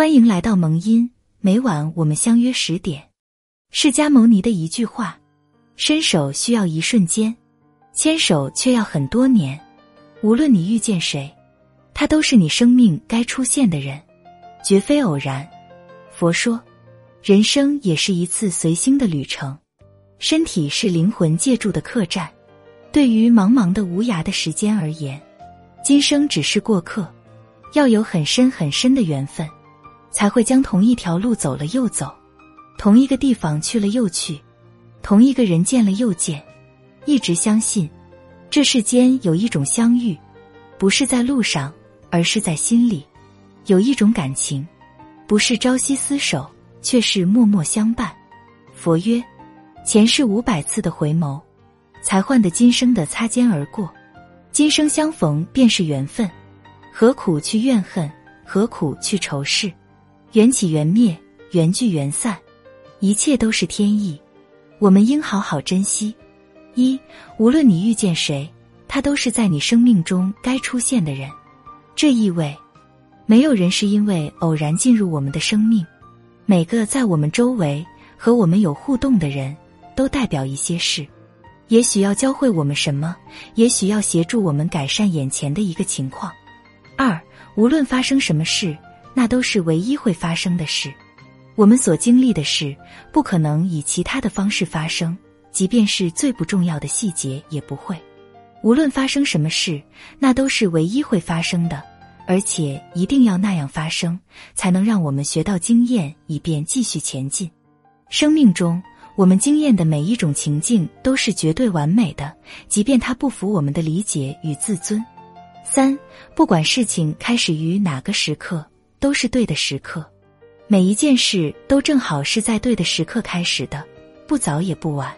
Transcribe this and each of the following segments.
欢迎来到蒙音，每晚我们相约十点。释迦牟尼的一句话：伸手需要一瞬间，牵手却要很多年。无论你遇见谁，他都是你生命该出现的人，绝非偶然。佛说，人生也是一次随心的旅程，身体是灵魂借住的客栈。对于茫茫的无涯的时间而言，今生只是过客，要有很深很深的缘分。才会将同一条路走了又走，同一个地方去了又去，同一个人见了又见，一直相信，这世间有一种相遇，不是在路上，而是在心里；有一种感情，不是朝夕厮守，却是默默相伴。佛曰：前世五百次的回眸，才换得今生的擦肩而过。今生相逢便是缘分，何苦去怨恨？何苦去仇视？缘起缘灭，缘聚缘散，一切都是天意，我们应好好珍惜。一，无论你遇见谁，他都是在你生命中该出现的人。这意味，没有人是因为偶然进入我们的生命，每个在我们周围和我们有互动的人，都代表一些事，也许要教会我们什么，也许要协助我们改善眼前的一个情况。二，无论发生什么事。那都是唯一会发生的事，我们所经历的事不可能以其他的方式发生，即便是最不重要的细节也不会。无论发生什么事，那都是唯一会发生的，而且一定要那样发生，才能让我们学到经验，以便继续前进。生命中，我们经验的每一种情境都是绝对完美的，即便它不符我们的理解与自尊。三，不管事情开始于哪个时刻。都是对的时刻，每一件事都正好是在对的时刻开始的，不早也不晚。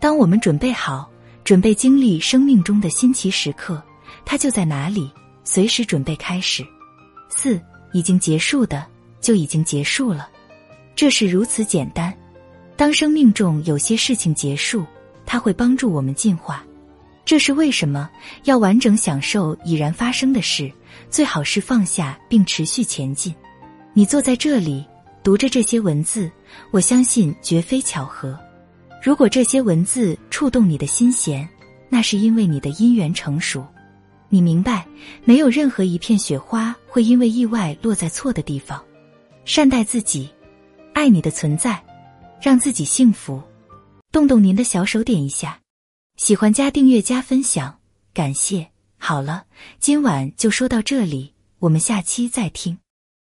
当我们准备好，准备经历生命中的新奇时刻，它就在哪里，随时准备开始。四，已经结束的就已经结束了，这是如此简单。当生命中有些事情结束，它会帮助我们进化。这是为什么要完整享受已然发生的事。最好是放下并持续前进。你坐在这里读着这些文字，我相信绝非巧合。如果这些文字触动你的心弦，那是因为你的因缘成熟。你明白，没有任何一片雪花会因为意外落在错的地方。善待自己，爱你的存在，让自己幸福。动动您的小手，点一下喜欢加订阅加分享，感谢。好了，今晚就说到这里，我们下期再听。